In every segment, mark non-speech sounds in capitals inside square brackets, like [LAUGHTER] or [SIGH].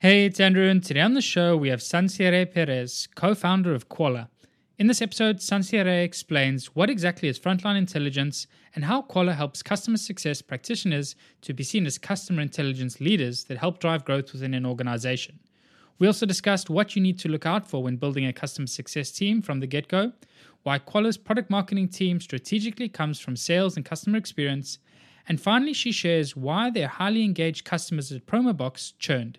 Hey, it's Andrew, and today on the show we have Sonciary Perez, co founder of Koala. In this episode, Sonciary explains what exactly is frontline intelligence and how Koala helps customer success practitioners to be seen as customer intelligence leaders that help drive growth within an organization. We also discussed what you need to look out for when building a customer success team from the get go, why Koala's product marketing team strategically comes from sales and customer experience, and finally, she shares why their highly engaged customers at Promoboxx churned.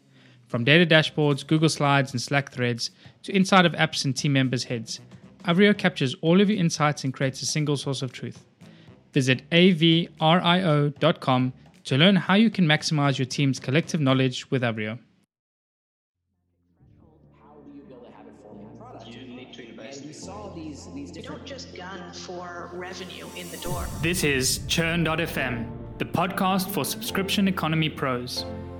From data dashboards, Google Slides, and Slack threads to inside of apps and team members' heads, Avrio captures all of your insights and creates a single source of truth. Visit avrio.com to learn how you can maximize your team's collective knowledge with Avrio. You don't just gun for revenue in the door. This is Churn.fm, the podcast for subscription economy pros.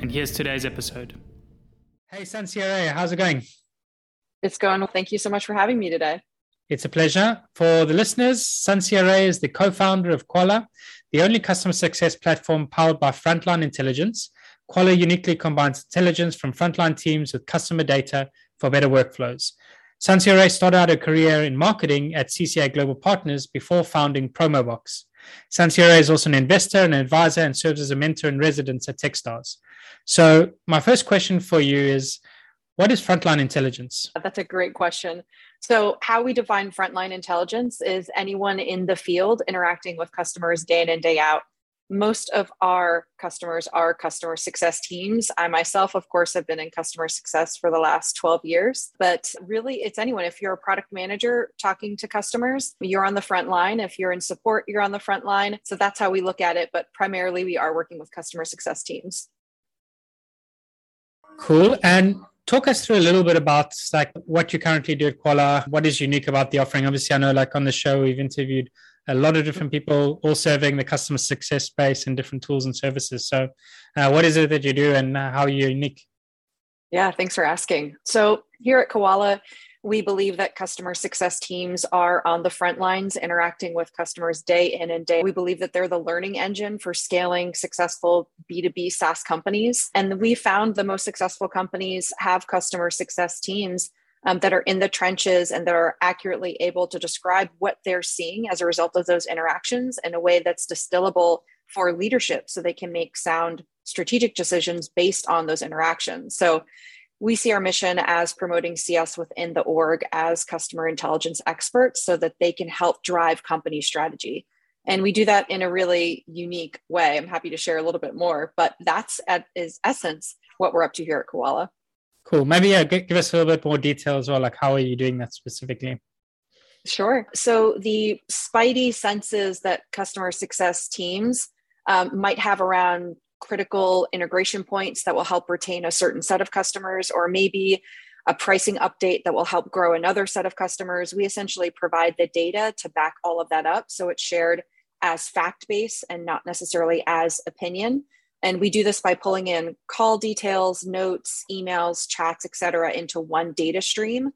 and here's today's episode. Hey, Sonciary, how's it going? It's going well. Thank you so much for having me today. It's a pleasure. For the listeners, Sonciary is the co founder of Koala, the only customer success platform powered by Frontline Intelligence. Koala uniquely combines intelligence from frontline teams with customer data for better workflows. Sonciary started out a career in marketing at CCA Global Partners before founding Promoboxx. Sonciary is also an investor and an advisor and serves as a mentor in residence at Techstars. So, my first question for you is what is frontline intelligence? That's a great question. So, how we define frontline intelligence is anyone in the field interacting with customers day in and day out. Most of our customers are customer success teams. I myself, of course, have been in customer success for the last 12 years, but really it's anyone. If you're a product manager talking to customers, you're on the front line. If you're in support, you're on the front line. So that's how we look at it. But primarily, we are working with customer success teams. Cool. And talk us through a little bit about like what you currently do at Koala. What is unique about the offering? Obviously, I know like on the show we've interviewed a lot of different people, all serving the customer success space and different tools and services. So, uh, what is it that you do, and how are you unique? Yeah, thanks for asking. So here at Koala, we believe that customer success teams are on the front lines interacting with customers day in and day. We believe that they're the learning engine for scaling successful B2B SaaS companies. And we found the most successful companies have customer success teams um, that are in the trenches and that are accurately able to describe what they're seeing as a result of those interactions in a way that's distillable for leadership so they can make sound strategic decisions based on those interactions. So we see our mission as promoting CS within the org as customer intelligence experts so that they can help drive company strategy. And we do that in a really unique way. I'm happy to share a little bit more, but that's at is essence what we're up to here at Koala. Cool. Maybe yeah, give us a little bit more detail as well. Like how are you doing that specifically? Sure. So the spidey senses that customer success teams um, might have around critical integration points that will help retain a certain set of customers, or maybe a pricing update that will help grow another set of customers. We essentially provide the data to back all of that up. So it's shared as fact based and not necessarily as opinion. And we do this by pulling in call details, notes, emails, chats, etc., into one data stream.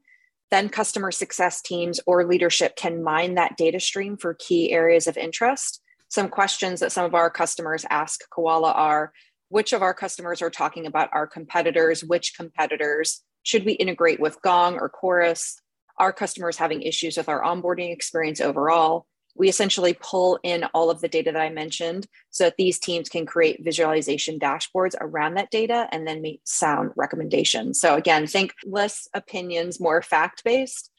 Then customer success teams or leadership can mine that data stream for key areas of interest some questions that some of our customers ask Koala are which of our customers are talking about our competitors, which competitors, should we integrate with Gong or Chorus? Are customers having issues with our onboarding experience overall? We essentially pull in all of the data that I mentioned so that these teams can create visualization dashboards around that data and then make sound recommendations. So, again, think less opinions, more fact based.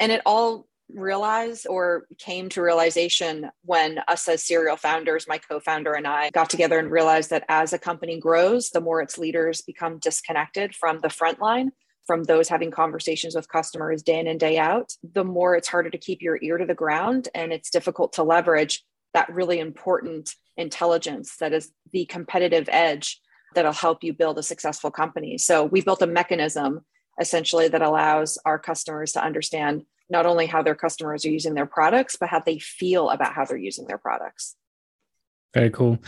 And it all realized or came to realization when us as serial founders, my co founder and I, got together and realized that as a company grows, the more its leaders become disconnected from the front line from those having conversations with customers day in and day out, the more it's harder to keep your ear to the ground and it's difficult to leverage that really important intelligence that is the competitive edge that'll help you build a successful company. So we built a mechanism essentially that allows our customers to understand not only how their customers are using their products, but how they feel about how they're using their products. Very cool.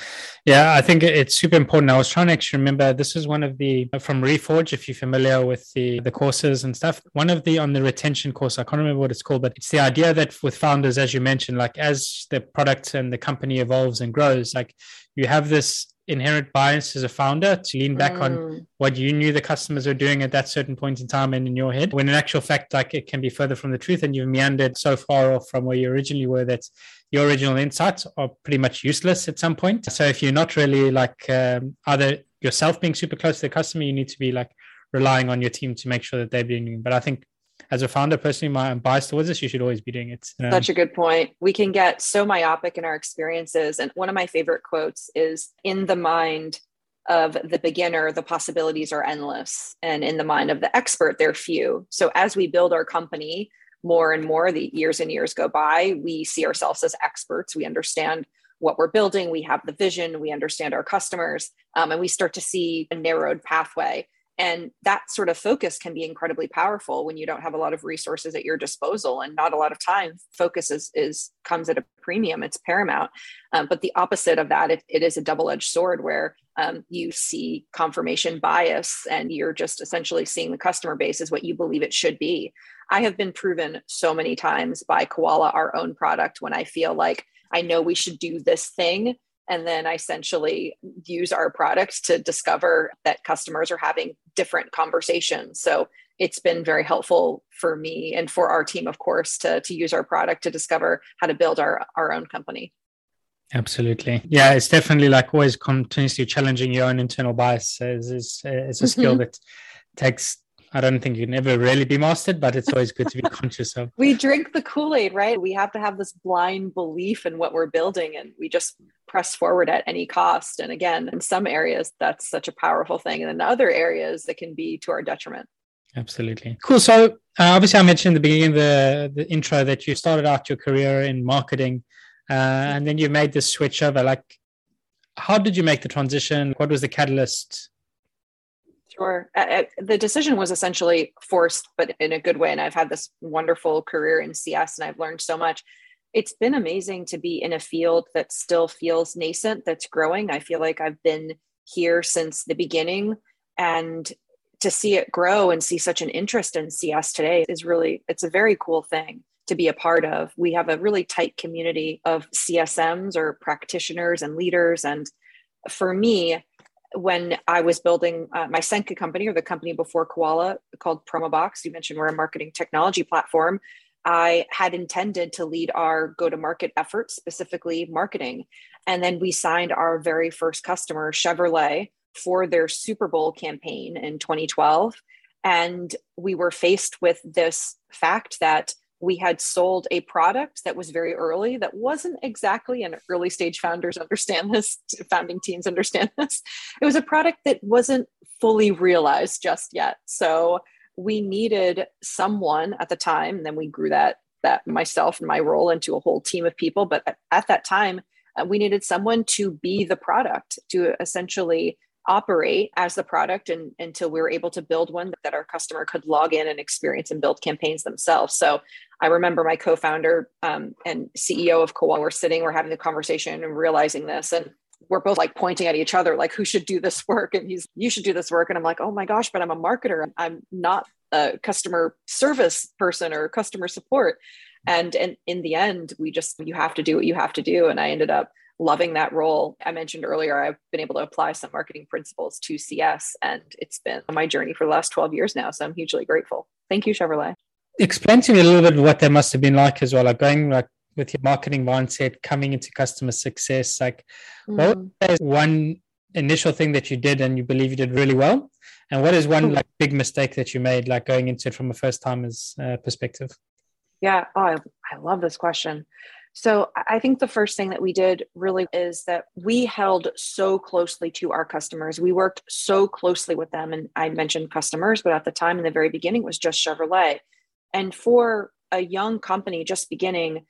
Yeah, I think it's super important. I was trying to actually remember this is one of the from Reforge, if you're familiar with the the courses and stuff. One of the on the retention course, I can't remember what it's called, but it's the idea that with founders, as you mentioned, like as the product and the company evolves and grows, like you have this inherent bias as a founder to lean back mm. on what you knew the customers are doing at that certain point in time and in your head when in actual fact like it can be further from the truth and you've meandered so far off from where you originally were that your original insights are pretty much useless at some point so if you're not really like um, either yourself being super close to the customer you need to be like relying on your team to make sure that they're doing but i think as a founder, personally, my I'm biased towards this. You should always be doing it. Um, Such a good point. We can get so myopic in our experiences. And one of my favorite quotes is in the mind of the beginner, the possibilities are endless. And in the mind of the expert, they're few. So as we build our company more and more, the years and years go by, we see ourselves as experts. We understand what we're building, we have the vision, we understand our customers, um, and we start to see a narrowed pathway and that sort of focus can be incredibly powerful when you don't have a lot of resources at your disposal and not a lot of time. Focus is, is comes at a premium. It's paramount. Um, but the opposite of that it, it is a double-edged sword where um, you see confirmation bias and you're just essentially seeing the customer base as what you believe it should be. I have been proven so many times by koala our own product when i feel like i know we should do this thing and then I essentially use our product to discover that customers are having different conversations. So it's been very helpful for me and for our team, of course, to, to use our product to discover how to build our, our own company. Absolutely. Yeah, it's definitely like always continuously challenging your own internal biases. is, is a skill mm-hmm. that takes I don't think you can ever really be mastered, but it's always good to be [LAUGHS] conscious of. We drink the Kool Aid, right? We have to have this blind belief in what we're building, and we just press forward at any cost. And again, in some areas, that's such a powerful thing. And in other areas, that can be to our detriment. Absolutely. Cool. So, uh, obviously, I mentioned in the beginning the, the intro that you started out your career in marketing uh, and then you made this switch over. Like, how did you make the transition? What was the catalyst Sure. Uh, the decision was essentially forced, but in a good way. And I've had this wonderful career in CS and I've learned so much. It's been amazing to be in a field that still feels nascent, that's growing. I feel like I've been here since the beginning. And to see it grow and see such an interest in CS today is really, it's a very cool thing to be a part of. We have a really tight community of CSMs or practitioners and leaders. And for me, when I was building uh, my Senka company or the company before Koala called Promoboxx, you mentioned we're a marketing technology platform. I had intended to lead our go to market efforts, specifically marketing. And then we signed our very first customer, Chevrolet, for their Super Bowl campaign in 2012. And we were faced with this fact that we had sold a product that was very early that wasn't exactly and early stage founders understand this [LAUGHS] founding teams understand [LAUGHS] this. It was a product that wasn't fully realized just yet. So we needed someone at the time and then we grew that that myself and my role into a whole team of people. But at, at that time uh, we needed someone to be the product to essentially operate as the product and, until we were able to build one that our customer could log in and experience and build campaigns themselves. So I remember my co-founder um, and CEO of Koala were sitting, we're having the conversation and realizing this. And we're both like pointing at each other, like, who should do this work? And he's, you should do this work. And I'm like, oh my gosh, but I'm a marketer. I'm not a customer service person or customer support. And, and in the end, we just, you have to do what you have to do. And I ended up loving that role. I mentioned earlier, I've been able to apply some marketing principles to CS, and it's been my journey for the last 12 years now. So I'm hugely grateful. Thank you, Chevrolet. Explain to me a little bit what that must have been like as well, like going like with your marketing mindset coming into customer success? Like, mm. what was one initial thing that you did and you believe you did really well? And what is one like big mistake that you made, like going into it from a first timer's uh, perspective? Yeah, oh, I, I love this question. So I think the first thing that we did really is that we held so closely to our customers. We worked so closely with them. And I mentioned customers, but at the time in the very beginning was just Chevrolet. And for a young company just beginning,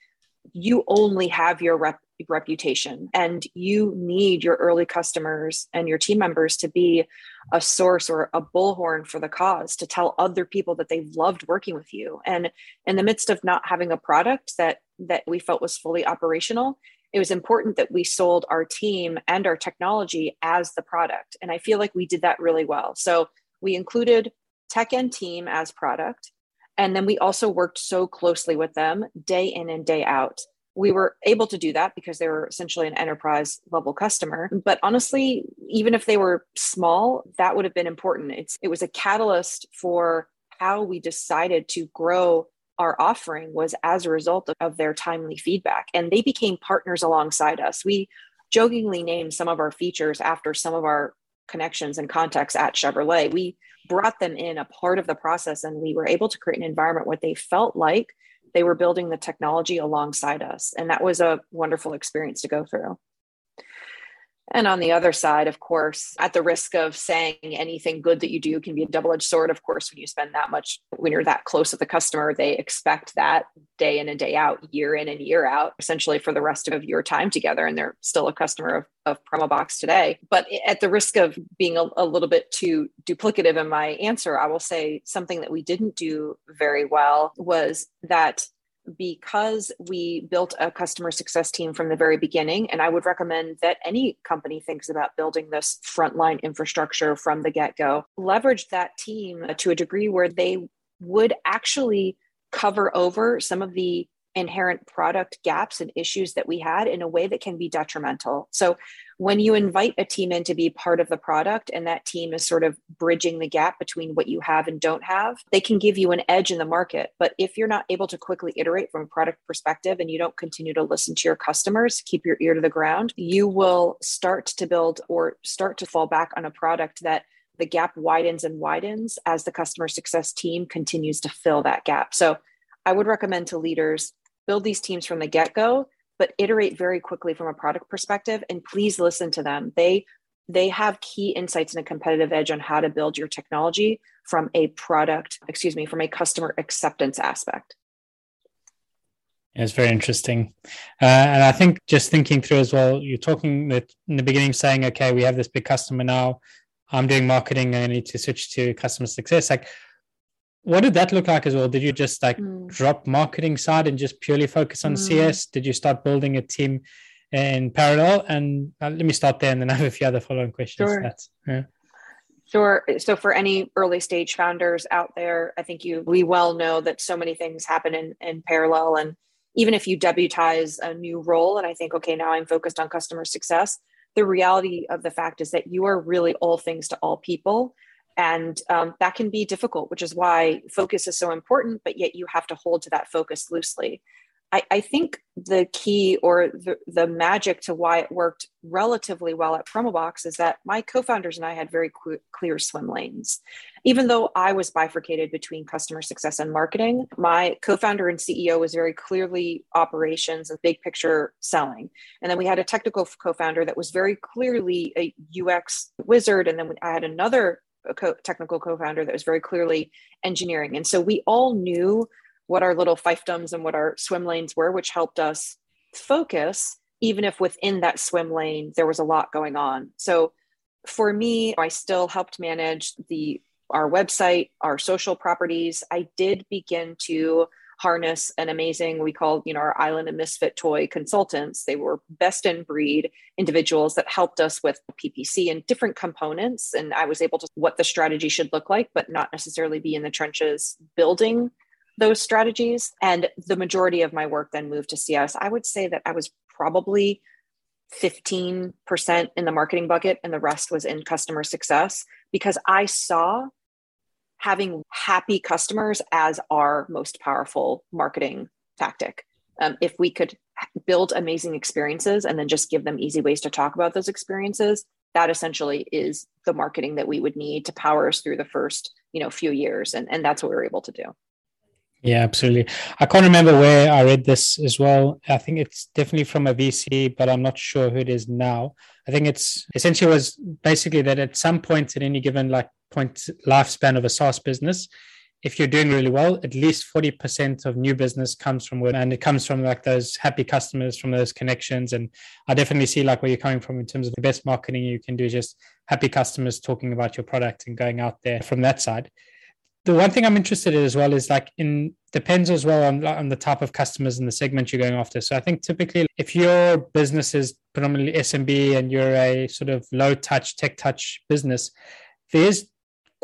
you only have your rep- reputation and you need your early customers and your team members to be a source or a bullhorn for the cause to tell other people that they've loved working with you and in the midst of not having a product that that we felt was fully operational it was important that we sold our team and our technology as the product and i feel like we did that really well so we included tech and team as product and then we also worked so closely with them day in and day out. We were able to do that because they were essentially an enterprise level customer. But honestly, even if they were small, that would have been important. It's it was a catalyst for how we decided to grow our offering was as a result of, of their timely feedback. And they became partners alongside us. We jokingly named some of our features after some of our connections and contacts at Chevrolet. We brought them in a part of the process and we were able to create an environment where they felt like they were building the technology alongside us. And that was a wonderful experience to go through. And on the other side, of course, at the risk of saying anything good that you do can be a double edged sword. Of course, when you spend that much, when you're that close with the customer, they expect that day in and day out, year in and year out, essentially for the rest of your time together. And they're still a customer of, of Promoboxx today. But at the risk of being a, a little bit too duplicative in my answer, I will say something that we didn't do very well was that because we built a customer success team from the very beginning. And I would recommend that any company thinks about building this frontline infrastructure from the get go, leverage that team to a degree where they would actually cover over some of the inherent product gaps and issues that we had in a way that can be detrimental. So when you invite a team in to be part of the product and that team is sort of bridging the gap between what you have and don't have, they can give you an edge in the market. But if you're not able to quickly iterate from a product perspective and you don't continue to listen to your customers, keep your ear to the ground, you will start to build or start to fall back on a product that the gap widens and widens as the customer success team continues to fill that gap. So I would recommend to leaders build these teams from the get go, but iterate very quickly from a product perspective. And please listen to them. They they have key insights and a competitive edge on how to build your technology from a product, excuse me, from a customer acceptance aspect. it's very interesting. Uh, and I think just thinking through as well, you're talking that in the beginning saying, okay, we have this big customer now. I'm doing marketing. I need to switch to customer success. Like, what did that look like as well? Did you just like mm. drop marketing side and just purely focus on mm. CS? Did you start building a team in parallel? And uh, let me start there, and then I have a few other following questions. Sure. That's, yeah. Sure. So for any early stage founders out there, I think you we well know that so many things happen in, in parallel. And even if you debutize a new role and I think, okay, now I'm focused on customer success, the reality of the fact is that you are really all things to all people. And um, that can be difficult, which is why focus is so important, but yet you have to hold to that focus loosely. I, I think the key or the, the magic to why it worked relatively well at Promoboxx is that my co founders and I had very clear swim lanes. Even though I was bifurcated between customer success and marketing, my co founder and CEO was very clearly operations and big picture selling. And then we had a technical co founder that was very clearly a UX wizard. And then I had another co- technical co-founder that was very clearly engineering. And so we all knew what our little fiefdoms and what our swim lanes were which helped us focus even if within that swim lane there was a lot going on. So for me i still helped manage the our website our social properties. I did begin to harness an amazing we call you know our island and misfit toy consultants. They were best in breed individuals that helped us with ppc and different components. And i was able to what the strategy should look like but not necessarily be in the trenches building those strategies. And the majority of my work then moved to cs i would say that i was probably 15% in the marketing bucket and the rest was in customer success because i saw having happy customers as our most powerful marketing tactic. Um, if we could build amazing experiences and then just give them easy ways to talk about those experiences, that essentially is the marketing that we would need to power us through the first you know few years. And, and that's what we were able to do. Yeah absolutely. I can't remember where i read this as well. I think it's definitely from a vc but i'm not sure who it is now. I think it's essentially was basically that at some point at any given like point lifespan of a saas business if you're doing really well, at least 40% of new business comes from word and it comes from like those happy customers from those connections. And I definitely see like where you're coming from in terms of the best marketing you can do just happy customers talking about your product and going out there from that side. The one thing I'm interested in as well is like in depends as well on, on the type of customers and the segment you're going after. So I think typically if your business is predominantly SMB and you're a sort of low touch, tech touch business, there's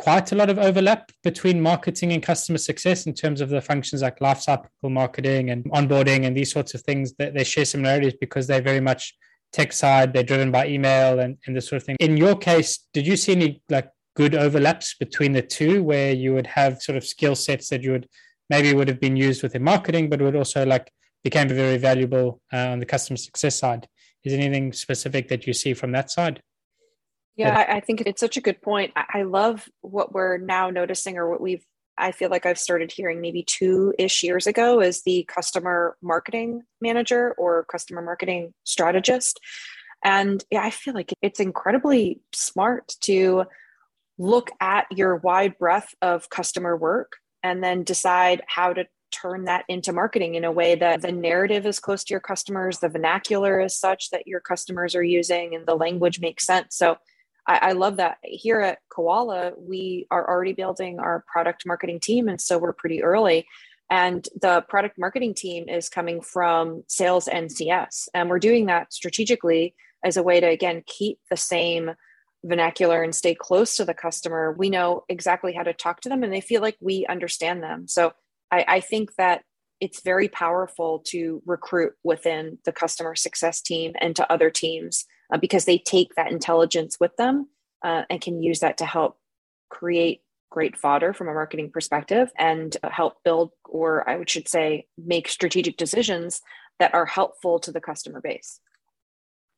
quite a lot of overlap between marketing and customer success in terms of the functions like lifecycle marketing and onboarding and these sorts of things that they share similarities because they're very much tech side they're driven by email and, and this sort of thing. In your case did you see any like good overlaps between the two where you would have sort of skill sets that you would maybe would have been used within marketing but would also like became very valuable uh, on the customer success side? Is anything specific that you see from that side yeah, I, I think it's such a good point. I, I love what we're now noticing, or what we've I feel like I've started hearing maybe two ish years ago is the customer marketing manager or customer marketing strategist. And yeah, I feel like it's incredibly smart to look at your wide breadth of customer work and then decide how to turn that into marketing in a way that the narrative is close to your customers, the vernacular is such that your customers are using, and the language makes sense. So I, I love that here at Koala, we are already building our product marketing team. And so we're pretty early. And the product marketing team is coming from sales and CS. And we're doing that strategically as a way to, again, keep the same vernacular and stay close to the customer. We know exactly how to talk to them and they feel like we understand them. So I, I think that it's very powerful to recruit within the customer success team and to other teams uh, because they take that intelligence with them uh, and can use that to help create great fodder from a marketing perspective and help build, or I should say, make strategic decisions that are helpful to the customer base.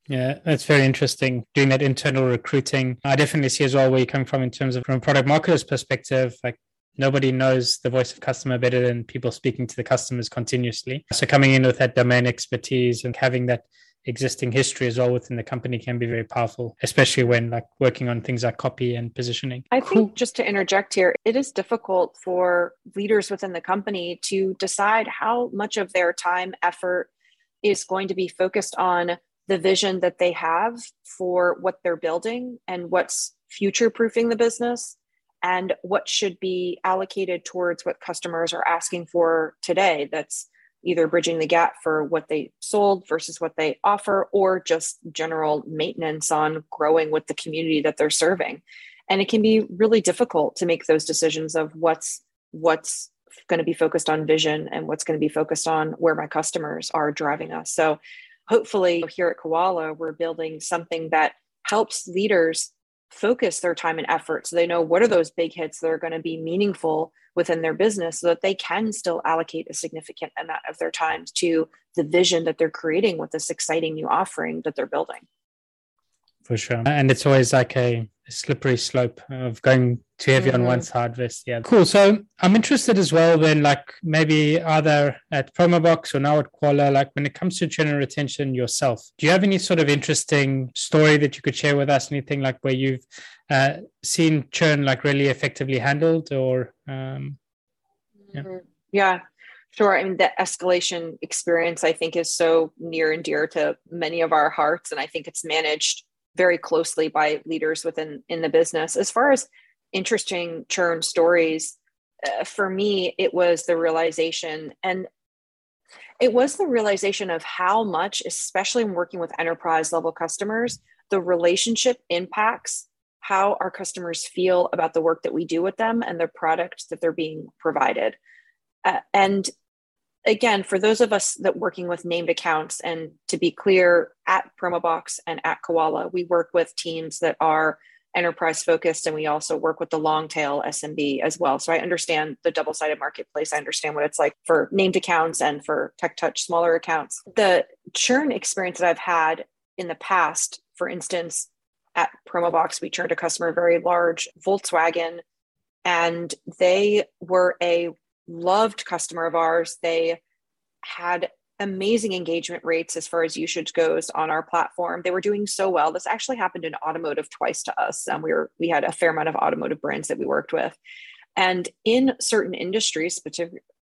Yeah, that's very interesting. Doing that internal recruiting, I definitely see as well where you're coming from in terms of from a product marketer's perspective. Like nobody knows the voice of customer better than people speaking to the customers continuously. So coming in with that domain expertise and having that existing history as well within the company can be very powerful, especially when like working on things like copy and positioning. I cool. think just to interject here, it is difficult for leaders within the company to decide how much of their time, effort is going to be focused on the vision that they have for what they're building and what's future proofing the business and what should be allocated towards what customers are asking for today that's either bridging the gap for what they sold versus what they offer or just general maintenance on growing with the community that they're serving. And it can be really difficult to make those decisions of what's what's going to be focused on vision and what's going to be focused on where my customers are driving us. So hopefully here at koala we're building something that helps leaders focus their time and effort so they know what are those big hits that are going to be meaningful within their business so that they can still allocate a significant amount of their time to the vision that they're creating with this exciting new offering that they're building for sure and it's always like a slippery slope of going too heavy mm-hmm. on one mm-hmm. side versus the other. Cool. So I'm interested as well then, like maybe either at Promoboxx or now at Koala, like when it comes to churn retention yourself, do you have any sort of interesting story that you could share with us? Anything like where you've uh, seen churn like really effectively handled or? Um, yeah. Mm-hmm. yeah. Sure. I mean, the escalation experience, I think, is so near and dear to many of our hearts. And I think it's managed very closely by leaders within in the business. As far as interesting churn stories, uh, for me, it was the realization and it was the realization of how much, especially when working with enterprise level customers, the relationship impacts how our customers feel about the work that we do with them and the products that they're being provided. Uh, and again, for those of us that working with named accounts, and to be clear, at Promoboxx and at Koala, we work with teams that are enterprise focused and we also work with the long tail SMB as well. So I understand the double sided marketplace. I understand what it's like for named accounts and for tech touch smaller accounts. The churn experience that I've had in the past, for instance, at Promoboxx, we churned a customer, very large Volkswagen, and they were a loved customer of ours. They had amazing engagement rates as far as usage goes on our platform. They were doing so well. This actually happened in automotive twice to us. We were we had a fair amount of automotive brands that we worked with, and in certain industries,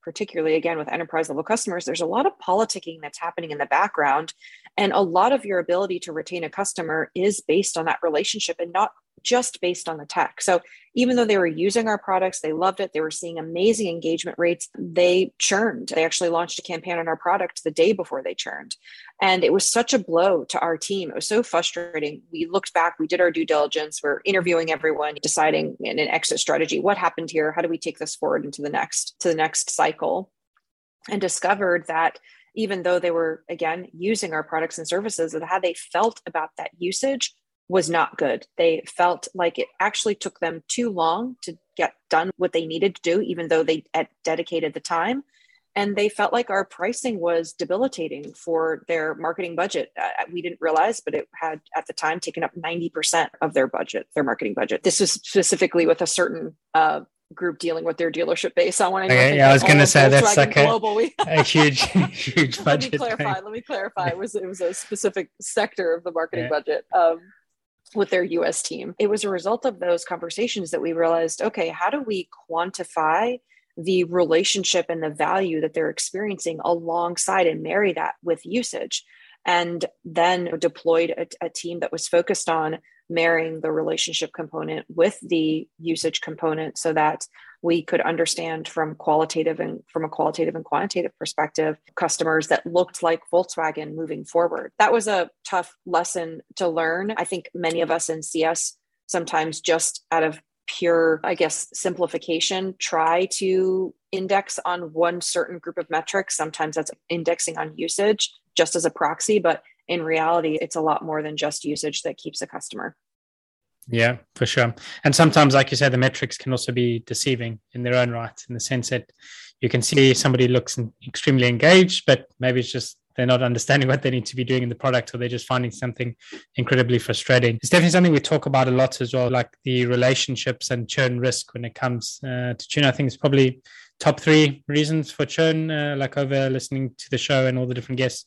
particularly again with enterprise level customers, there's a lot of politicking that's happening in the background, and a lot of your ability to retain a customer is based on that relationship and not just based on the tech. So even though they were using our products, they loved it, they were seeing amazing engagement rates, they churned. They actually launched a campaign on our product the day before they churned. And it was such a blow to our team. It was so frustrating. We looked back, we did our due diligence, we're interviewing everyone, deciding in an exit strategy, what happened here? How do we take this forward into the next to the next cycle? And discovered that even though they were again using our products and services and how they felt about that usage was not good. They felt like it actually took them too long to get done what they needed to do, even though they had dedicated the time. And they felt like our pricing was debilitating for their marketing budget. Uh, we didn't realize, but it had at the time taken up 90% of their budget, their marketing budget. This was specifically with a certain uh, group dealing with their dealership base. I want to. Okay, yeah, I was going to say that's like a, [LAUGHS] a huge, [LAUGHS] huge budget. let me clarify. Thing. Let me clarify. It was it was a specific sector of the marketing yeah. budget. Um, with their US team. It was a result of those conversations that we realized okay, how do we quantify the relationship and the value that they're experiencing alongside and marry that with usage? And then deployed a, a team that was focused on marrying the relationship component with the usage component so that we could understand from qualitative and from a qualitative and quantitative perspective customers that looked like Volkswagen moving forward. That was a tough lesson to learn. I think many of us in CS sometimes just out of pure, I guess, simplification, try to index on one certain group of metrics. Sometimes that's indexing on usage just as a proxy, but in reality, it's a lot more than just usage that keeps a customer. Yeah, for sure. And sometimes, like you said, the metrics can also be deceiving in their own right, in the sense that you can see somebody looks extremely engaged, but maybe it's just they're not understanding [LAUGHS] what they need to be doing in the product or they're just finding something incredibly frustrating. It's definitely something we talk about a lot as well, like the relationships and churn risk when it comes uh, to churn. I think it's probably top three reasons for churn, uh, like over listening to the show and all the different guests,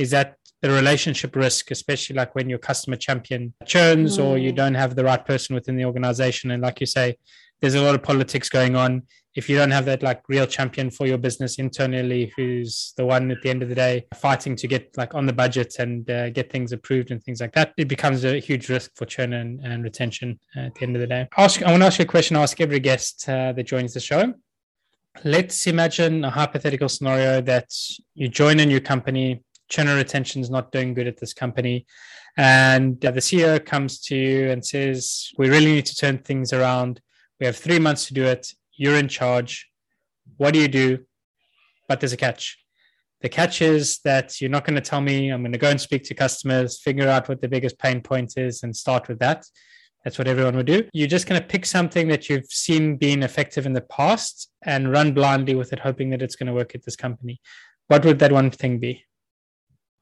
is that the relationship risk, especially like when your customer champion churns mm. or you mm. don't have the right person within the organization. And like you say, there's a lot of politics going on. If you don't have that like real champion for your business internally, who's the one at the end of the day fighting to get like on the budget and uh, get things approved and things like that, it becomes a huge risk for churn and, and retention at the end of the day. Ask, I want to ask you a question. I ask every guest uh, that joins the show. Let's imagine a hypothetical scenario that you join a new company, channel retention is not doing good at this company. And uh, the CEO comes to you and says, We really need to turn things around. We have three months to do it. You're in charge. What do you do? But there's a catch. The catch is that you're not going to tell me, I'm going to go and speak to customers, figure out what the biggest pain point is, and start with that. That's what everyone would do. You're just going to pick something that you've seen being effective in the past and run blindly with it, hoping that it's going to work at this company. What would that one thing be?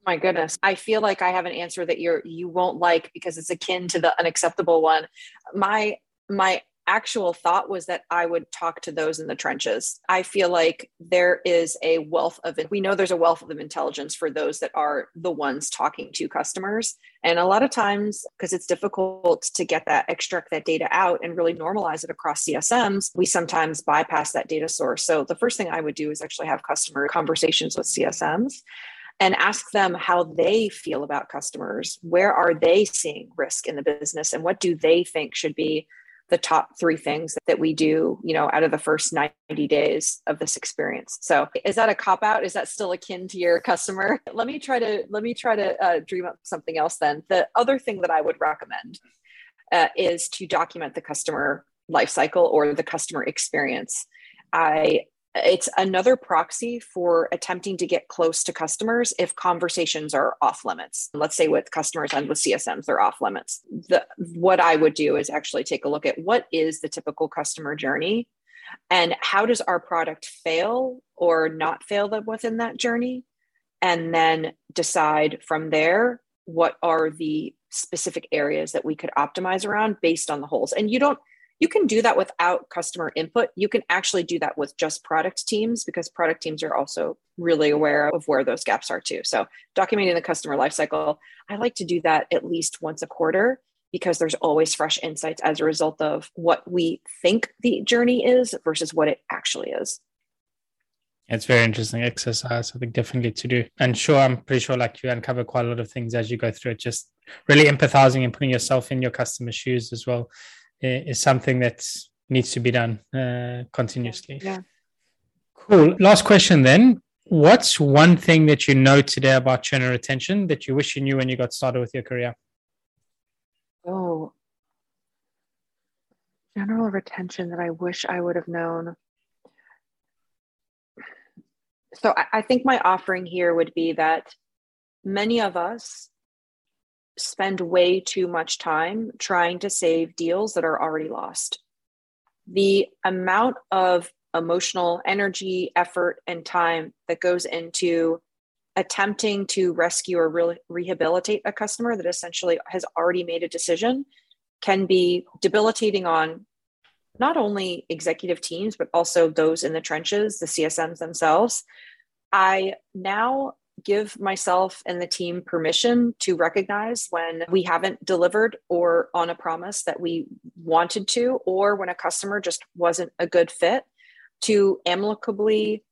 My goodness. I feel like i have an answer that you're you won't like because it's akin to the unacceptable one. My my actual thought was that i would talk to those in the trenches. I feel like there is a wealth of we know there's a wealth of intelligence for those that are the ones talking to customers. And a lot of times because it's difficult to get that extract that data out and really normalize it across csms we sometimes bypass that data source. So the first thing i would do is actually have customer conversations with csms and ask them how they feel about customers. Where are they seeing risk in the business and what do they think should be the top three things that we do, you know, out of the first 90 days of this experience. So is that a cop out? Is that still akin to your customer? [LAUGHS] Let me try to, let me try to uh, dream up something else then. The other thing that I would recommend uh, is to document the customer lifecycle or the customer experience. I it's another proxy for attempting to get close to customers if conversations are off limits. Let's say with customers and with CSMs, they're off limits. The, what I would do is actually take a look at what is the typical customer journey and how does our product fail or not fail them within that journey? And then decide from there what are the specific areas that we could optimize around based on the holes. And you don't you can do that without customer input. You can actually do that with just product teams because product teams are also really aware of where those gaps are too. So, documenting the customer lifecycle, I like to do that at least once a quarter because there's always fresh insights as a result of what we think the journey is versus what it actually is. It's very interesting exercise, I think, definitely to do. And sure, I'm pretty sure like you uncover quite a lot of things as you go through it, just really empathizing and putting yourself in your customer's shoes as well is something that needs to be done uh, continuously. Yeah. Cool. Last question then. What's one thing that you know today about churn and retention that you wish you knew when you got started with your career? Oh, general retention that I wish I would have known. So I, I think my offering here would be that many of us spend way too much time trying to save deals that are already lost. The amount of emotional energy, effort, and time that goes into attempting to rescue or re- rehabilitate a customer that essentially has already made a decision can be debilitating on not only executive teams, but also those in the trenches, the CSMs themselves. I now give myself and the team permission to recognize when we haven't delivered or on a promise that we wanted to, or when a customer just wasn't a good fit, to amicably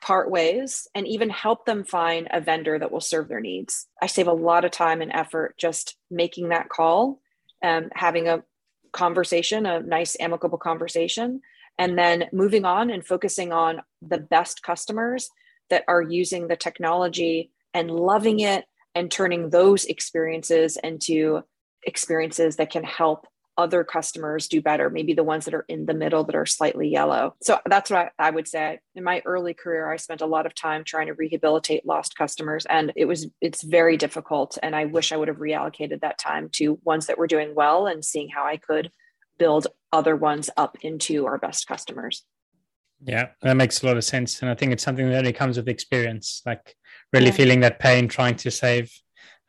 part ways and even help them find a vendor that will serve their needs. I save a lot of time and effort just making that call, um, having a conversation, a nice, amicable conversation, and then moving on and focusing on the best customers that are using the technology and loving it and turning those experiences into experiences that can help other customers do better maybe the ones that are in the middle that are slightly yellow. So that's what I, would say. In my early career i spent a lot of time trying to rehabilitate lost customers and it was it's very difficult and i wish i would have reallocated that time to ones that were doing well and seeing how i could build other ones up into our best customers yeah, that makes a lot of sense. And I think it's something that only comes with experience, like really yeah. feeling that pain, trying to save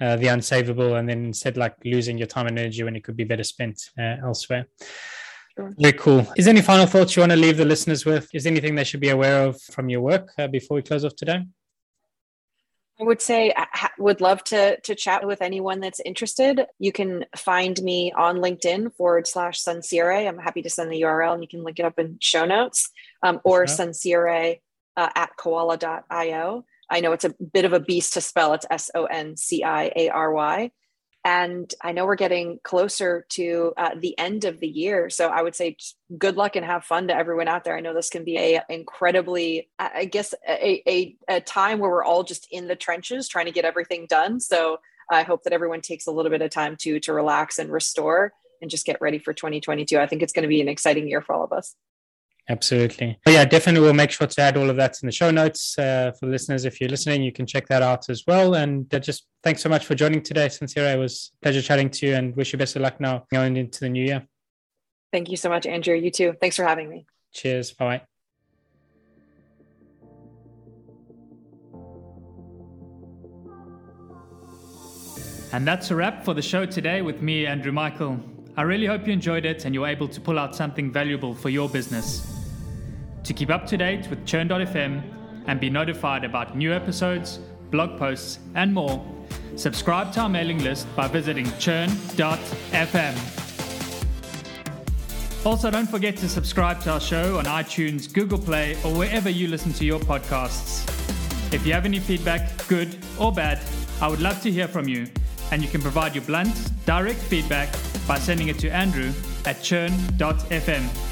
uh, the unsavable, and then instead like losing your time and energy when it could be better spent uh, elsewhere. Sure. Very cool. Is there any final thoughts you want to leave the listeners with? Is there anything they should be aware of from your work uh, before we close off today? I would say I would love to to chat with anyone that's interested. You can find me on LinkedIn forward slash Sonciary. I'm happy to send the URL and you can link it up in show notes um, or sure. Sonciary uh, at koala.io. I know it's a bit of a beast to spell. It's S O N C I A R Y. And I know we're getting closer to uh, the end of the year. So I would say good luck and have fun to everyone out there. I know this can be a incredibly, I guess, a, a, a time where we're all just in the trenches trying to get everything done. So I hope that everyone takes a little bit of time to to relax and restore and just get ready for 2022. I think it's going to be an exciting year for all of us. Absolutely. But yeah, definitely we'll make sure to add all of that in the show notes uh, for listeners. If you're listening, you can check that out as well. And uh, just thanks so much for joining today, Sonciary. It was a pleasure chatting to you and wish you best of luck now going into the new year. Thank you so much, Andrew. You too. Thanks for having me. Cheers. Bye. Bye. And that's a wrap for the show today with me, Andrew Michael. I really hope you enjoyed it and you're able to pull out something valuable for your business. To keep up to date with Churn.fm and be notified about new episodes, blog posts, and more, subscribe to our mailing list by visiting churn.fm. Also, don't forget to subscribe to our show on iTunes, Google Play, or wherever you listen to your podcasts. If you have any feedback, good or bad, I would love to hear from you, and you can provide your blunt, direct feedback by sending it to Andrew at churn.fm.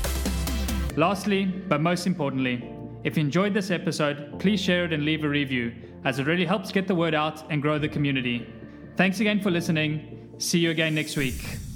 Lastly, but most importantly, if you enjoyed this episode, please share it and leave a review, as it really helps get the word out and grow the community. Thanks again for listening. See you again next week.